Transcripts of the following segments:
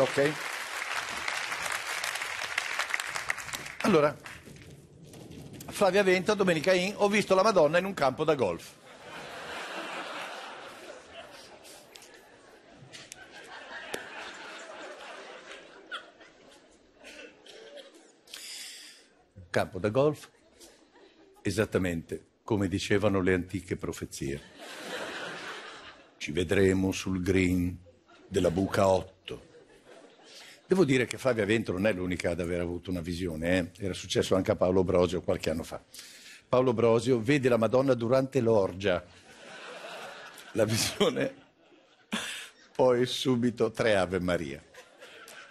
Ok. Allora, Flavia Venta, Domenica In, ho visto la Madonna in un campo da golf. Campo da golf, esattamente come dicevano le antiche profezie. Ci vedremo sul green della buca 8. Devo dire che Flavia Vento non è l'unica ad aver avuto una visione, eh? era successo anche a Paolo Brosio qualche anno fa. Paolo Brosio vede la Madonna durante l'orgia. La visione, poi subito tre Ave Maria.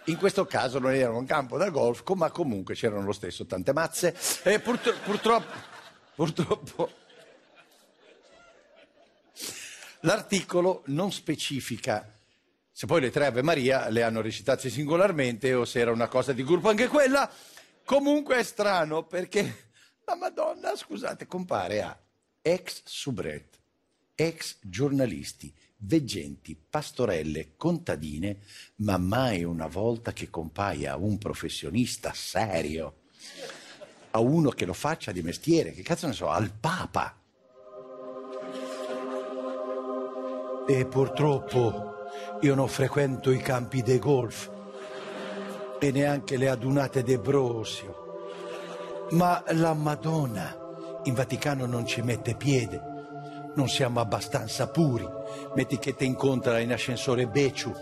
In questo caso non era un campo da golf, ma comunque c'erano lo stesso tante mazze. E purtro- purtroppo, purtroppo, l'articolo non specifica se poi le tre Ave Maria le hanno recitate singolarmente o se era una cosa di gruppo anche quella. Comunque è strano perché la Madonna, scusate, compare a ex soubrette, ex giornalisti, veggenti, pastorelle, contadine, ma mai una volta che compaia un professionista serio, a uno che lo faccia di mestiere, che cazzo ne so, al Papa. E purtroppo io non frequento i campi dei golf e neanche le adunate de Brosio. Ma la Madonna in Vaticano non ci mette piede. Non siamo abbastanza puri. Metti che te incontra in ascensore Beciu.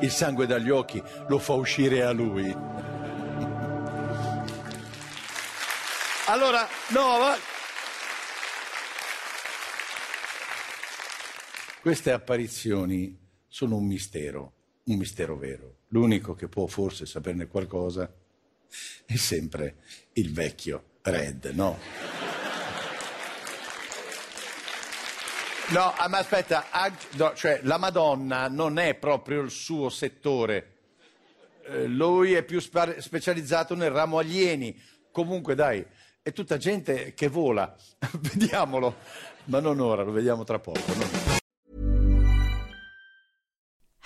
Il sangue dagli occhi lo fa uscire a lui. Allora, no, va- Queste apparizioni sono un mistero, un mistero vero. L'unico che può forse saperne qualcosa è sempre il vecchio Red, no? No, ah, ma aspetta, cioè la Madonna non è proprio il suo settore. Eh, lui è più spa- specializzato nel ramo alieni. Comunque, dai, è tutta gente che vola. Vediamolo, ma non ora, lo vediamo tra poco. no?